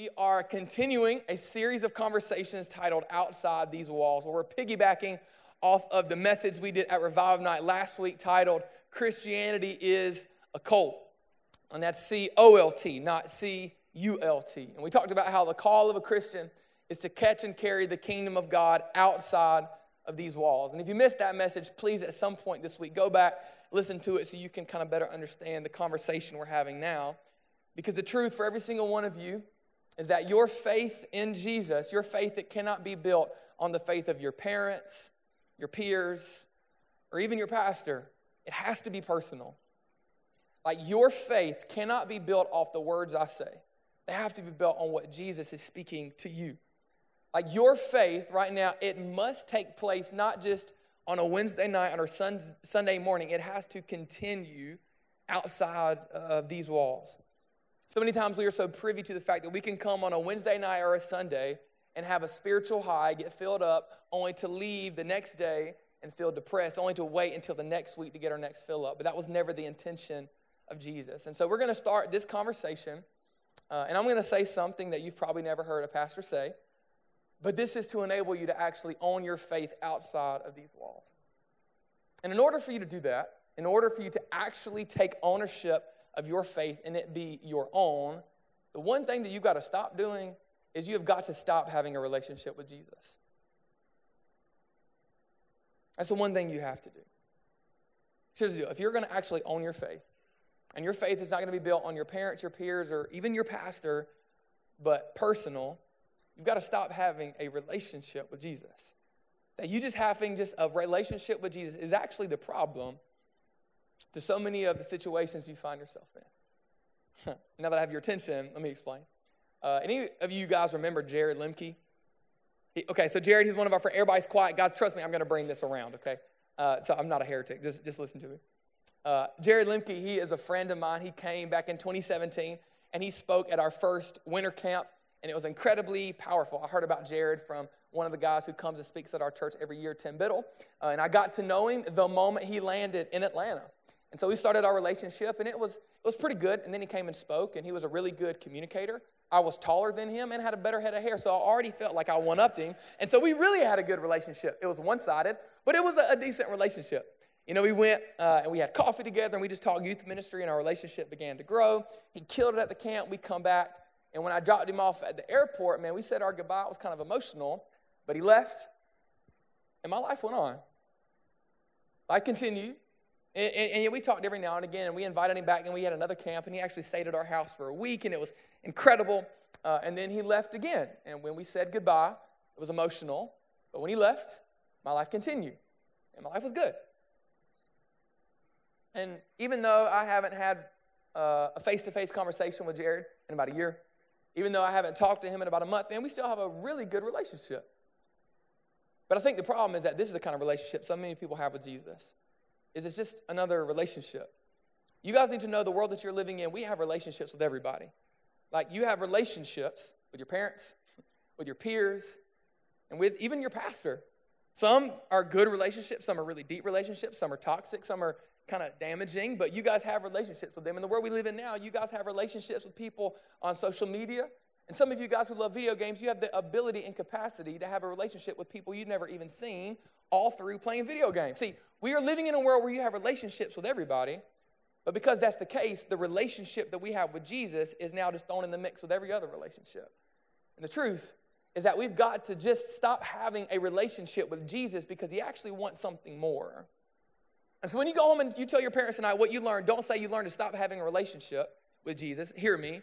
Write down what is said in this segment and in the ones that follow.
We are continuing a series of conversations titled Outside These Walls, where we're piggybacking off of the message we did at Revive Night last week titled Christianity is a Cult. And that's C O L T, not C U L T. And we talked about how the call of a Christian is to catch and carry the kingdom of God outside of these walls. And if you missed that message, please at some point this week go back, listen to it so you can kind of better understand the conversation we're having now. Because the truth for every single one of you is that your faith in Jesus, your faith that cannot be built on the faith of your parents, your peers, or even your pastor, it has to be personal. Like your faith cannot be built off the words I say. They have to be built on what Jesus is speaking to you. Like your faith right now, it must take place not just on a Wednesday night or Sunday morning, it has to continue outside of these walls. So many times we are so privy to the fact that we can come on a Wednesday night or a Sunday and have a spiritual high, get filled up, only to leave the next day and feel depressed, only to wait until the next week to get our next fill up. But that was never the intention of Jesus. And so we're going to start this conversation, uh, and I'm going to say something that you've probably never heard a pastor say, but this is to enable you to actually own your faith outside of these walls. And in order for you to do that, in order for you to actually take ownership of your faith and it be your own, the one thing that you've got to stop doing is you have got to stop having a relationship with Jesus. That's the one thing you have to do. Here's the deal if you're going to actually own your faith, and your faith is not going to be built on your parents, your peers, or even your pastor, but personal, you've got to stop having a relationship with Jesus. That you just having just a relationship with Jesus is actually the problem to so many of the situations you find yourself in. now that I have your attention, let me explain. Uh, any of you guys remember Jared Lemke? He, okay, so Jared, he's one of our friends. Everybody's quiet. Guys, trust me, I'm going to bring this around, okay? Uh, so I'm not a heretic. Just, just listen to me. Uh, Jared Lemke, he is a friend of mine. He came back in 2017 and he spoke at our first winter camp, and it was incredibly powerful. I heard about Jared from one of the guys who comes and speaks at our church every year, Tim Biddle, uh, and I got to know him the moment he landed in Atlanta. And so we started our relationship, and it was, it was pretty good. And then he came and spoke, and he was a really good communicator. I was taller than him and had a better head of hair, so I already felt like I one upped him. And so we really had a good relationship. It was one sided, but it was a, a, decent relationship. You know, we went uh, and we had coffee together, and we just talked youth ministry, and our relationship began to grow. He killed it at the camp. We come back, and when I dropped him off at the airport, man, we said our goodbye. It was kind of emotional, but he left, and my life went on. I continued. And, and, and, we talked every now and again, and we invited him back, and we had another camp, and he actually stayed at our house for a week, and it was incredible. Uh, and then he left again. And when we said goodbye, it was emotional. But when he left, my life continued, and my life was good. And even though I haven't had uh, a face to face conversation with Jared in about a year, even though I haven't talked to him in about a month, man, we still have a really good relationship. But I think the problem is that this is the kind of relationship so many people have with Jesus is it's just another relationship. You guys need to know the world that you're living in, we have relationships with everybody. Like you have relationships with your parents, with your peers, and with even your pastor. Some are good relationships, some are really deep relationships, some are toxic, some are kind of damaging, but you guys have relationships with them. In the world we live in now, you guys have relationships with people on social media. And some of you guys who love video games, you have the ability and capacity to have a relationship with people you've never even seen all through playing video games. See, we are living in a world where you have relationships with everybody, but because that's the case, the relationship that we have with Jesus is now just thrown in the mix with every other relationship. And the truth is that we've got to just stop having a relationship with Jesus because he actually wants something more. And so when you go home and you tell your parents tonight what you learned, don't say you learned to stop having a relationship with Jesus. Hear me.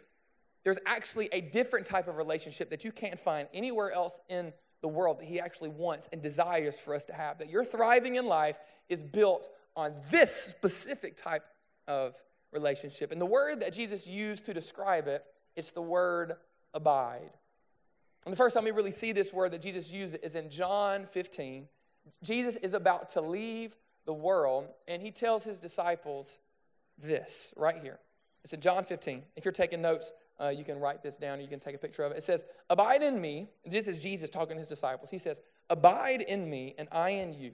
There's actually a different type of relationship that you can't find anywhere else in the world that He actually wants and desires for us to have. That your thriving in life is built on this specific type of relationship. And the word that Jesus used to describe it, it's the word abide. And the first time we really see this word that Jesus used is in John 15. Jesus is about to leave the world, and he tells his disciples this right here. It's in John 15. If you're taking notes, uh, you can write this down, or you can take a picture of it. It says, Abide in me. This is Jesus talking to his disciples. He says, Abide in me, and I in you.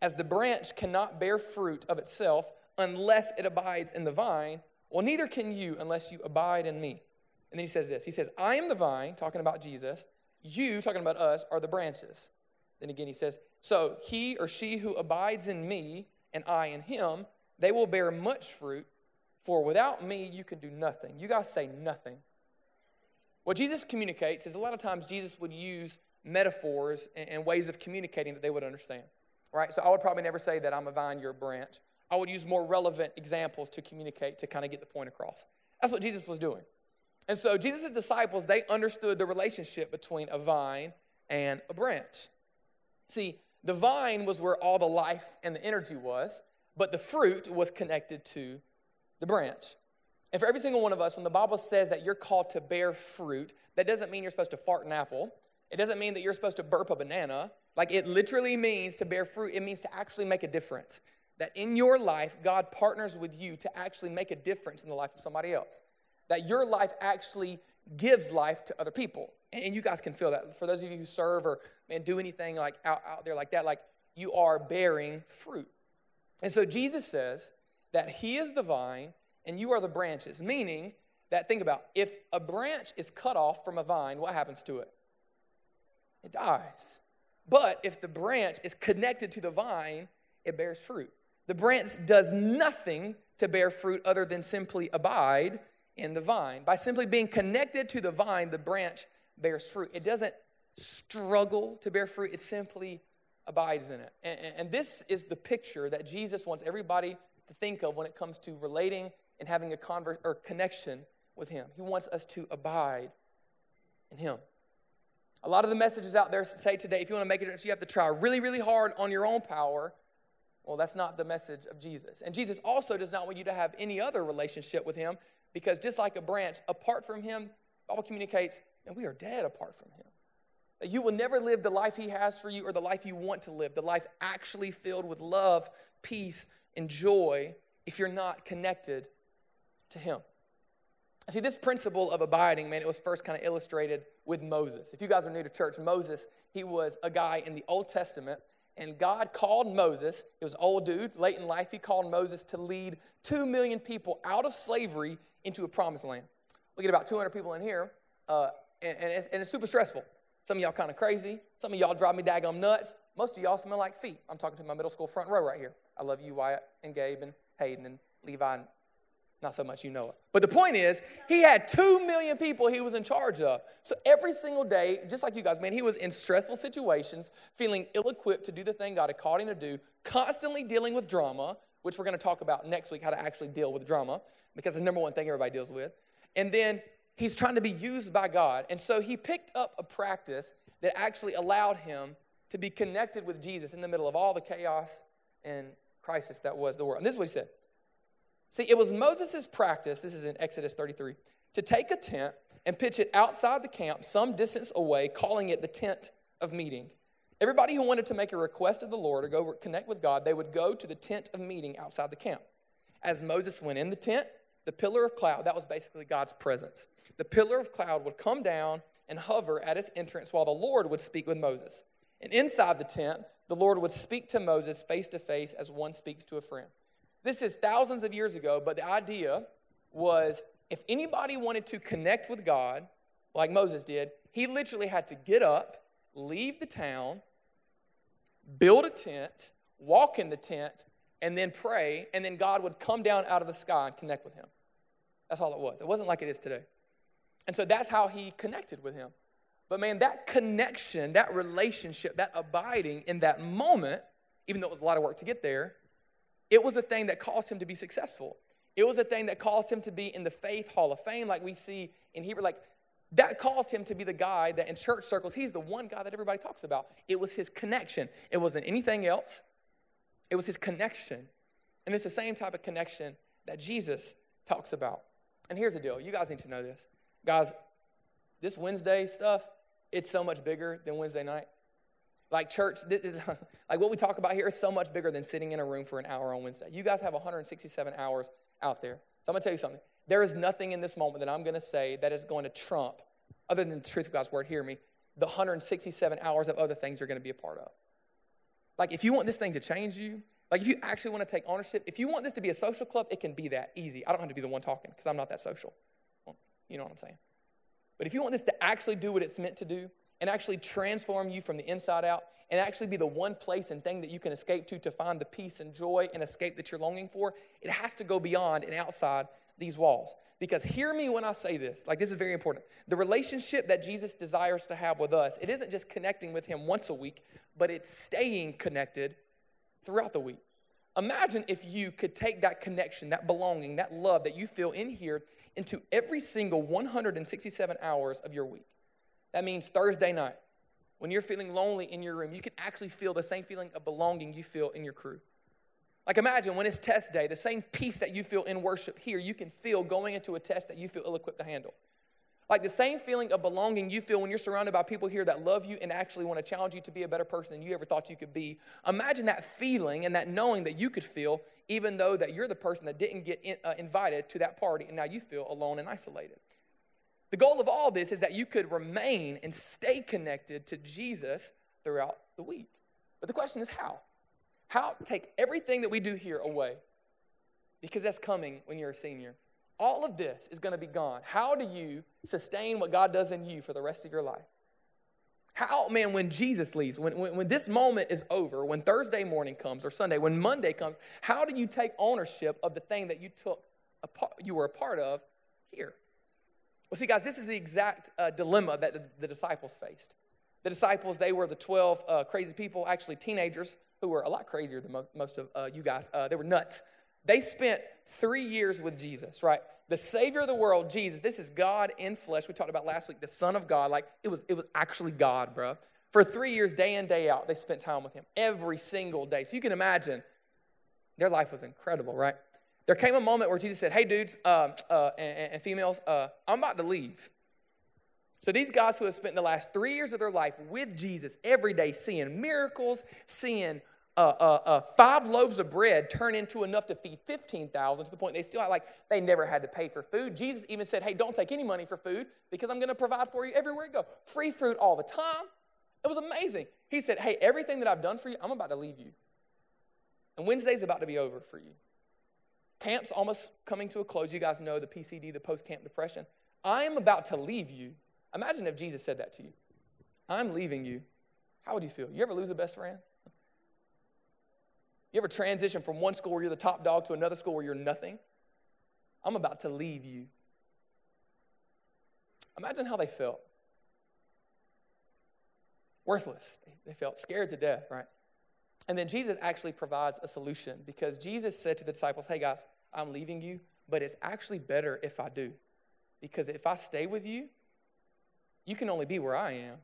As the branch cannot bear fruit of itself unless it abides in the vine, well, neither can you unless you abide in me. And then he says this He says, I am the vine, talking about Jesus. You, talking about us, are the branches. Then again, he says, So he or she who abides in me and I in him, they will bear much fruit, for without me you can do nothing. You guys say nothing. What Jesus communicates is a lot of times Jesus would use metaphors and ways of communicating that they would understand. Right? So I would probably never say that I'm a vine, you're a branch. I would use more relevant examples to communicate to kind of get the point across. That's what Jesus was doing. And so Jesus' disciples, they understood the relationship between a vine and a branch. See, the vine was where all the life and the energy was, but the fruit was connected to the branch. And for every single one of us, when the Bible says that you're called to bear fruit, that doesn't mean you're supposed to fart an apple. It doesn't mean that you're supposed to burp a banana. Like it literally means to bear fruit, it means to actually make a difference. That in your life, God partners with you to actually make a difference in the life of somebody else. That your life actually gives life to other people. And you guys can feel that. For those of you who serve or man, do anything like out, out there like that, like you are bearing fruit. And so Jesus says that He is the vine and you are the branches, meaning that think about if a branch is cut off from a vine, what happens to it? it dies. But if the branch is connected to the vine, it bears fruit. The branch does nothing to bear fruit other than simply abide in the vine. By simply being connected to the vine, the branch bears fruit. It doesn't struggle to bear fruit, it simply abides in it. And, and, this is the picture that Jesus wants everybody to think of when it comes to relating and having a convert or connection with Him. He wants us to abide in Him. A lot of the messages out there say today, if you want to make a difference, you have to try really, really hard on your own power. Well, that's not the message of Jesus. And Jesus also does not want you to have any other relationship with him because just like a branch, apart from him, Bible communicates, and we are dead apart from him. That you will never live the life he has for you or the life you want to live, the life actually filled with love, peace, and joy if you're not connected to him. See, this principle of abiding, man, it was first kind of illustrated with Moses. If you guys are new to church, Moses, he was a guy in the Old Testament, and God called Moses, he was an old dude, late in life, he called Moses to lead two million people out of slavery into a promised land. We get about 200 people in here, uh, and, and, it's, and, it's, super stressful. Some of y'all kind of crazy. Some of y'all drive me daggum nuts. Most of y'all smell like feet. I'm talking to my middle school front row right here. I love you, Wyatt and Gabe and Hayden and Levi and not so much you know it. But the point is, he had two million people he was in charge of. So every single day, just like you guys, man, he was in stressful situations, feeling ill equipped to do the thing God had called him to do, constantly dealing with drama, which we're going to talk about next week how to actually deal with drama, because it's the number one thing everybody deals with. And then he's trying to be used by God. And so he picked up a practice that actually allowed him to be connected with Jesus in the middle of all the chaos and crisis that was the world. And this is what he said. See, it was Moses' practice, this is in Exodus 33, to take a tent and pitch it outside the camp some distance away, calling it the tent of meeting. Everybody who wanted to make a request of the Lord or go connect with God, they would go to the tent of meeting outside the camp. As Moses went in the tent, the pillar of cloud, that was basically God's presence. The pillar of cloud would come down and hover at its entrance while the Lord would speak with Moses. And inside the tent, the Lord would speak to Moses face to face as one speaks to a friend. This is thousands of years ago, but the idea was if anybody wanted to connect with God, like Moses did, he literally had to get up, leave the town, build a tent, walk in the tent, and then pray, and then God would come down out of the sky and connect with him. That's all it was. It wasn't like it is today. And so that's how he connected with him. But man, that connection, that relationship, that abiding in that moment, even though it was a lot of work to get there, it was a thing that caused him to be successful. It was a thing that caused him to be in the faith hall of fame, like we see in Hebrew. Like that caused him to be the guy that in church circles, he's the one guy that everybody talks about. It was his connection. It wasn't anything else, it was his connection. And it's the same type of connection that Jesus talks about. And here's the deal you guys need to know this. Guys, this Wednesday stuff, it's so much bigger than Wednesday night. Like church, like what we talk about here is so much bigger than sitting in a room for an hour on Wednesday. You guys have 167 hours out there. So I'm gonna tell you something. There is nothing in this moment that I'm gonna say that is going to trump, other than the truth of God's word, hear me, the 167 hours of other things you're gonna be a part of. Like if you want this thing to change you, like if you actually wanna take ownership, if you want this to be a social club, it can be that easy. I don't have to be the one talking because I'm not that social. You know what I'm saying? But if you want this to actually do what it's meant to do and actually transform you from the inside out and actually be the one place and thing that you can escape to to find the peace and joy and escape that you're longing for, it has to go beyond and outside these walls. Because hear me when I say this, like this is very important. The relationship that Jesus desires to have with us, it isn't just connecting with him once a week, but it's staying connected throughout the week. Imagine if you could take that connection, that belonging, that love that you feel in here into every single 167 hours of your week. That means Thursday night, when you're feeling lonely in your room, you can actually feel the same feeling of belonging you feel in your crew. Like imagine when it's test day, the same peace that you feel in worship here, you can feel going into a test that you feel ill equipped to handle. Like the same feeling of belonging you feel when you're surrounded by people here that love you and actually want to challenge you to be a better person than you ever thought you could be. Imagine that feeling and that knowing that you could feel, even though that you're the person that didn't get in, uh, invited to that party and now you feel alone and isolated. The goal of all this is that you could remain and stay connected to Jesus throughout the week. But the question is how? How take everything that we do here away? Because that's coming when you're a senior. All of this is going to be gone. How do you sustain what God does in you for the rest of your life? How, man, when Jesus leaves, when, when, when, this moment is over, when Thursday morning comes or Sunday, when Monday comes, how do you take ownership of the thing that you took, part, you were a part of here? Well, see, guys, this is the exact uh, dilemma that the, the, disciples faced. The disciples, they were the 12 uh, crazy people, actually teenagers, who were a lot crazier than mo- most of uh, you guys. Uh, they were nuts. They spent three years with Jesus, right? The Savior of the world, Jesus. This is God in flesh. We talked about last week, the Son of God. Like it was, it was actually God, bro. For three years, day in, day out, they spent time with Him every single day. So you can imagine their life was incredible, right? There came a moment where Jesus said, Hey, dudes uh, uh, and, and, females, uh, I'm about to leave. So these guys who have spent the last three years of their life with Jesus every day, seeing miracles, seeing uh, uh, uh, five loaves of bread turn into enough to feed 15,000 to the point they still like, they never had to pay for food. Jesus even said, hey, don't take any money for food because I'm going to provide for you everywhere you go. Free fruit all the time. It was amazing. He said, hey, everything that I've done for you, I'm about to leave you. And Wednesday's about to be over for you. Camp's almost coming to a close. You guys know the PCD, the post camp depression. I am about to leave you. Imagine if Jesus said that to you. I'm leaving you. How would you feel? You ever lose a best friend? You ever transition from one school where you're the top dog to another school where you're nothing? I'm about to leave you. Imagine how they felt. Worthless. They felt scared to death, right? And then Jesus actually provides a solution because Jesus said to the disciples, Hey guys, I'm leaving you, but it's actually better if I do. Because if I stay with you, you can only be where I am.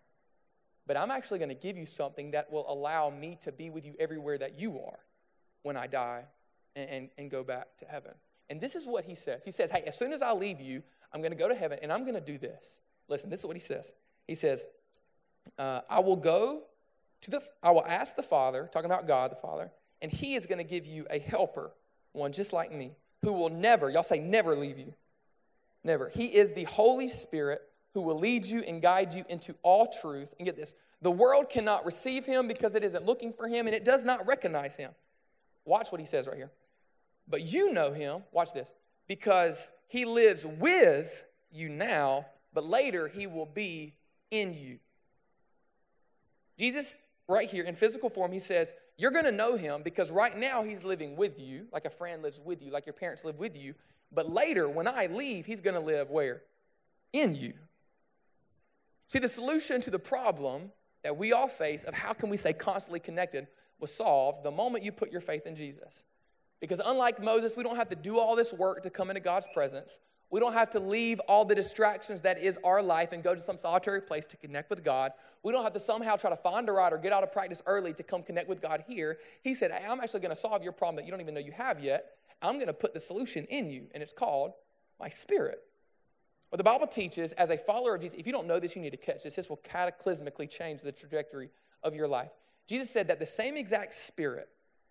But I'm actually going to give you something that will allow me to be with you everywhere that you are when I die and, and, and go back to heaven. And this is what he says. He says, Hey, as soon as I leave you, I'm going to go to heaven and I'm going to do this. Listen, this is what he says. He says, uh, I will go to the, I will ask the Father, talking about God the Father, and he is going to give you a helper, one just like me, who will never, y'all say, never leave you. Never. He is the Holy Spirit who will lead you and guide you into all truth. And get this the world cannot receive him because it isn't looking for him and it does not recognize him. Watch what he says right here. But you know him, watch this, because he lives with you now, but later he will be in you. Jesus, right here in physical form, he says, You're going to know him because right now he's living with you, like a friend lives with you, like your parents live with you. But later, when I leave, he's going to live where? In you. See, the solution to the problem that we all face of how can we stay constantly connected was solved the moment you put your faith in Jesus. Because unlike Moses, we don't have to do all this work to come into God's presence. We don't have to leave all the distractions that is our life and go to some solitary place to connect with God. We don't have to somehow try to find a ride or get out of practice early to come connect with God here. He said, hey, I'm actually going to solve your problem that you don't even know you have yet. I'm going to put the solution in you, and it's called my spirit. What the Bible teaches as a follower of Jesus, if you don't know this, you need to catch this. This will cataclysmically change the trajectory of your life. Jesus said that the same exact spirit,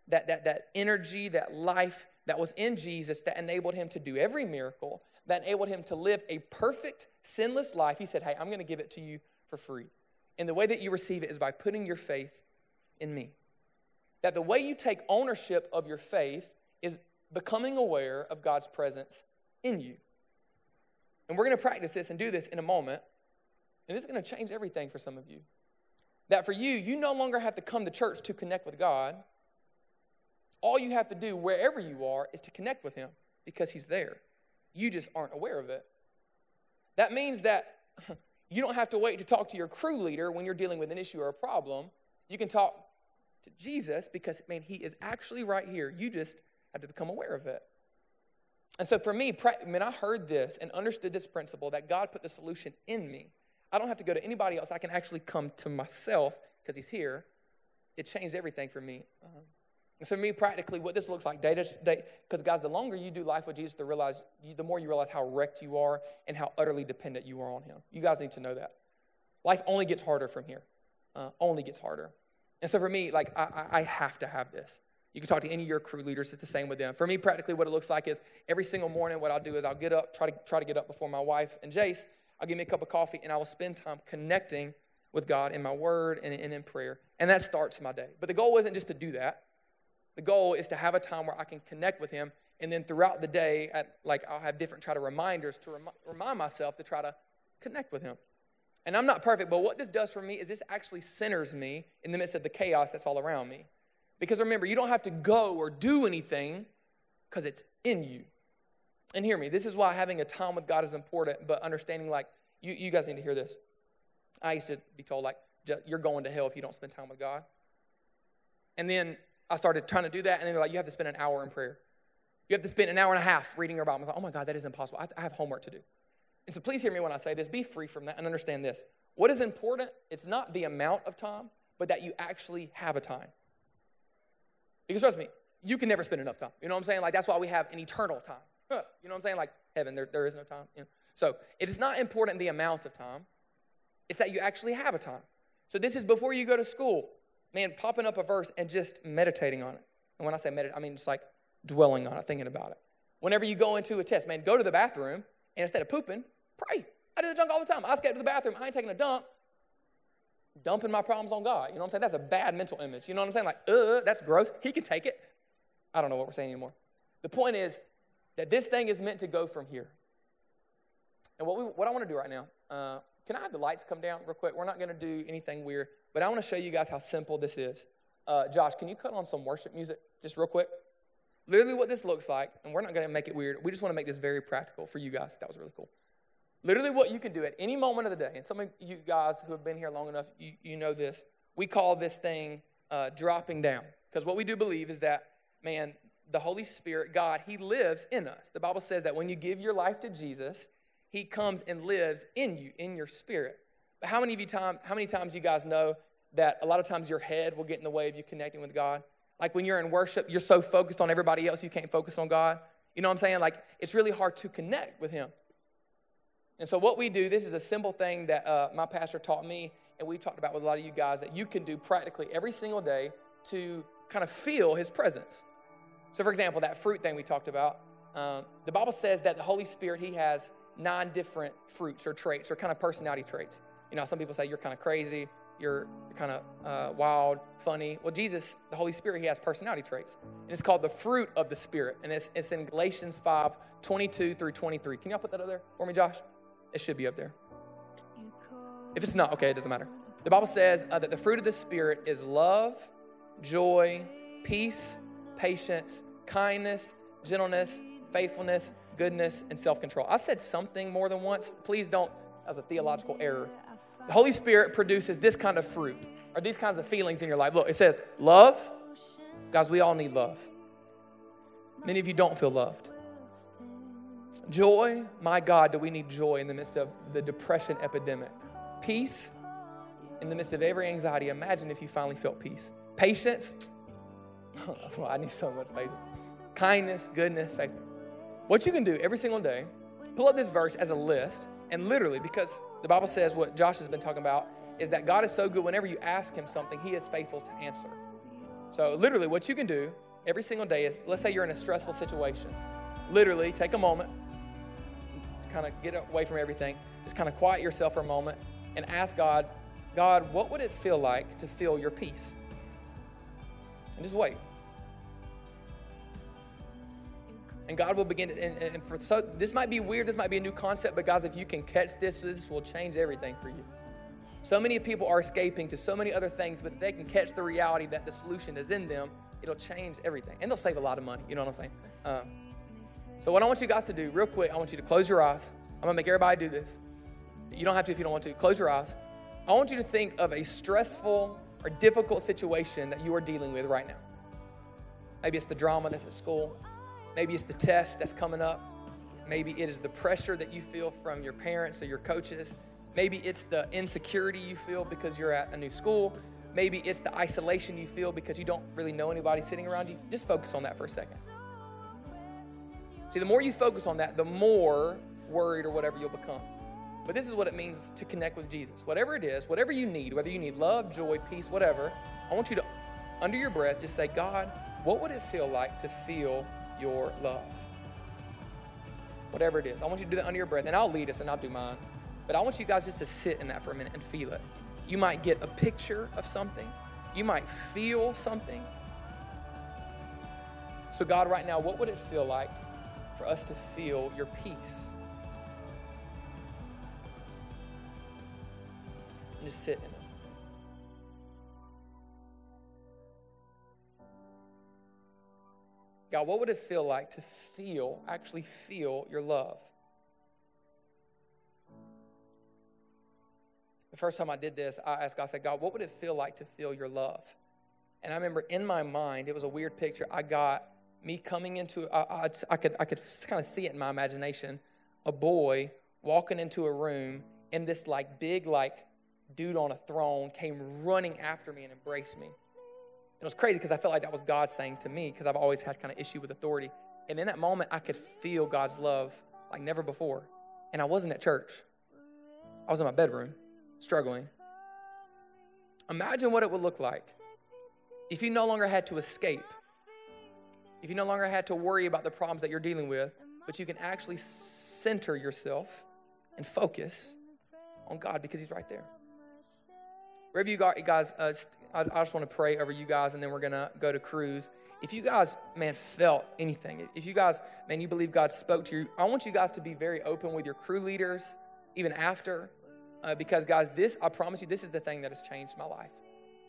that, that, that energy, that life that was in Jesus that enabled him to do every miracle, that enabled him to live a perfect, sinless life, he said, Hey, I'm going to give it to you for free. And the way that you receive it is by putting your faith in me. That the way you take ownership of your faith is becoming aware of God's presence in you. And we're going to practice this and do this in a moment. and this is going to change everything for some of you. That for you, you no longer have to come to church to connect with God. All you have to do, wherever you are, is to connect with Him because He's there. You just aren't aware of it. That means that you don't have to wait to talk to your crew leader when you're dealing with an issue or a problem. You can talk to Jesus because, man, He is actually right here. You just have to become aware of it. And so for me, when I heard this and understood this principle that God put the solution in me, I don't have to go to anybody else. I can actually come to myself because He's here. It changed everything for me. Uh-huh. And so for me, practically, what this looks like day to day, because guys, the longer you do life with Jesus, the realize, the more you realize how wrecked you are and how utterly dependent you are on Him. You guys need to know that. Life only gets harder from here. Uh, only gets harder. And so for me, like I, I have to have this. You can talk to any of your crew leaders, it's the same with them. For me, practically, what it looks like is every single morning, what I'll do is I'll get up, try to try to get up before my wife and Jace. I'll give me a cup of coffee, and I will spend time connecting with God in my word and, and in prayer. And that starts my day. But the goal isn't just to do that. The goal is to have a time where I can connect with Him, and then throughout the day, at, like I'll have different try to reminders to rem- remind myself to try to connect with Him. And I'm not perfect, but what this does for me is this actually centers me in the midst of the chaos that's all around me. Because remember, you don't have to go or do anything because it's in you. And hear me, this is why having a time with God is important, but understanding, like, you, you guys need to hear this. I used to be told, like, you're going to hell if you don't spend time with God. And then I started trying to do that, and they're like, you have to spend an hour in prayer. You have to spend an hour and a half reading your Bible. I was like, oh my God, that is impossible. I have homework to do. And so please hear me when I say this. Be free from that and understand this. What is important, it's not the amount of time, but that you actually have a time. Because trust me, you can never spend enough time. You know what I'm saying? Like that's why we have an eternal time. You know what I'm saying? Like heaven, there, there is no time. You know? So it is not important the amount of time. It's that you actually have a time. So this is before you go to school. Man, popping up a verse and just meditating on it. And when I say meditate, I mean just like dwelling on it, thinking about it. Whenever you go into a test, man, go to the bathroom and instead of pooping, pray. I do the junk all the time. I get to the bathroom, I ain't taking a dump dumping my problems on God. You know what I'm saying? That's a bad mental image. You know what I'm saying? Like, uh, that's gross. He can take it. I don't know what we're saying anymore. The point is that this thing is meant to go from here. And what, we, what I want to do right now, uh, can I have the lights come down real quick? We're not going to do anything weird, but I want to show you guys how simple this is. Uh, Josh, can you cut on some worship music just real quick? Literally, what this looks like, and we're not going to make it weird. We just want to make this very practical for you guys. That was really cool. Literally, what you can do at any moment of the day, and some of you guys who have been here long enough, you, you know this. We call this thing uh, dropping down. Because what we do believe is that, man, the Holy Spirit, God, He lives in us. The Bible says that when you give your life to Jesus, He comes and lives in you, in your spirit. But how many of you time, how many times you guys know that a lot of times your head will get in the way of you connecting with God? Like when you're in worship, you're so focused on everybody else, you can't focus on God. You know what I'm saying? Like it's really hard to connect with Him. And so, what we do, this is a simple thing that uh, my pastor taught me, and we talked about with a lot of you guys that you can do practically every single day to kind of feel his presence. So, for example, that fruit thing we talked about, um, the Bible says that the Holy Spirit, he has nine different fruits or traits or kind of personality traits. You know, some people say you're kind of crazy, you're kind of uh, wild, funny. Well, Jesus, the Holy Spirit, he has personality traits. And it's called the fruit of the Spirit. And it's, it's in Galatians 5 22 through 23. Can y'all put that up there for me, Josh? It should be up there. If it's not, okay, it doesn't matter. The Bible says uh, that the fruit of the Spirit is love, joy, peace, patience, kindness, gentleness, faithfulness, goodness, and self control. I said something more than once. Please don't, that was a theological error. The Holy Spirit produces this kind of fruit or these kinds of feelings in your life. Look, it says love. Guys, we all need love. Many of you don't feel loved. Joy, my God, do we need joy in the midst of the depression epidemic? Peace in the midst of every anxiety. Imagine if you finally felt peace. Patience, well, I need so much. Kindness, goodness, faith. What you can do every single day, pull up this verse as a list, and literally, because the Bible says what Josh has been talking about is that God is so good whenever you ask Him something, He is faithful to answer. So, literally, what you can do every single day is let's say you're in a stressful situation. Literally, take a moment, kind of get away from everything, just kind of quiet yourself for a moment and ask God, God, what would it feel like to feel your peace? And just wait. And God will begin, and, and for so this might be weird, this might be a new concept, but guys, if you can catch this, this will change everything for you. So many people are escaping to so many other things, but if they can catch the reality that the solution is in them, it'll change everything. And they'll save a lot of money. You know what I'm saying? Uh, so, what I want you guys to do, real quick, I want you to close your eyes. I'm gonna make everybody do this. You don't have to if you don't want to. Close your eyes. I want you to think of a stressful or difficult situation that you are dealing with right now. Maybe it's the drama that's at school. Maybe it's the test that's coming up. Maybe it is the pressure that you feel from your parents or your coaches. Maybe it's the insecurity you feel because you're at a new school. Maybe it's the isolation you feel because you don't really know anybody sitting around you. Just focus on that for a second. See, the more you focus on that, the more worried or whatever you'll become. But this is what it means to connect with Jesus. Whatever it is, whatever you need, whether you need love, joy, peace, whatever, I want you to, under your breath, just say, God, what would it feel like to feel your love? Whatever it is. I want you to do that under your breath, and I'll lead us and I'll do mine. But I want you guys just to sit in that for a minute and feel it. You might get a picture of something, you might feel something. So, God, right now, what would it feel like for us to feel your peace? And just sit in it. God, what would it feel like to feel, actually feel your love? The first time I did this, I asked God, I said, God, what would it feel like to feel your love? And I remember in my mind, it was a weird picture. I got me coming into, I, I, I could, I could kind of see it in my imagination, a boy walking into a room, and this like big, like dude on a throne came running after me and embraced me. It was crazy because I felt like that was God saying to me because I've always had kind of issue with authority. And in that moment, I could feel God's love like never before. And I wasn't at church. I was in my bedroom struggling. Imagine what it would look like if you no longer had to escape, if you no longer had to worry about the problems that you're dealing with, but you can actually center yourself and focus on God because He's right there. Wherever you guys, uh, I, just want to pray over you guys, and then we're gonna go to crews. If you guys, man, felt anything, if you guys, man, you believe God spoke to you, I want you guys to be very open with your crew leaders, even after, uh, because guys, this I promise you, this is the thing that has changed my life.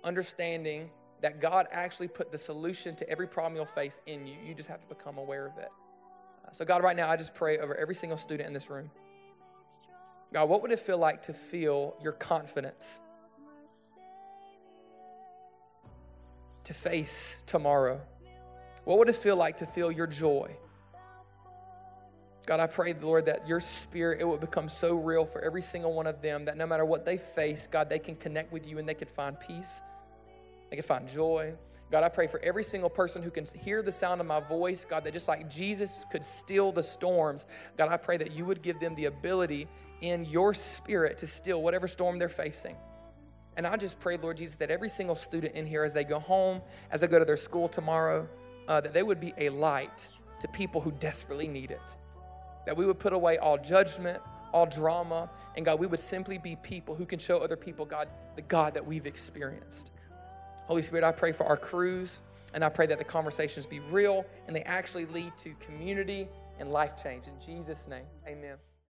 Understanding that God actually put the solution to every problem you'll face in you. You just have to become aware of it. Uh, so, God, right now, I just pray over every single student in this room. God, what would it feel like to feel your confidence? To face tomorrow? What would it feel like to feel your joy? God, I pray, Lord, that your spirit, it would become so real for every single one of them that no matter what they face, God, they can connect with you and they can find peace. They can find joy. God, I pray for every single person who can hear the sound of my voice, God, that just like Jesus could still the storms, God, I pray that you would give them the ability in your spirit to still whatever storm they're facing. And I just pray, Lord Jesus, that every single student in here, as they go home, as they go to their school tomorrow, uh, that they would be a light to people who desperately need it. That we would put away all judgment, all drama, and God, we would simply be people who can show other people, God, the God that we've experienced. Holy Spirit, I pray for our crews, and I pray that the conversations be real and they actually lead to community and life change. In Jesus' name, amen.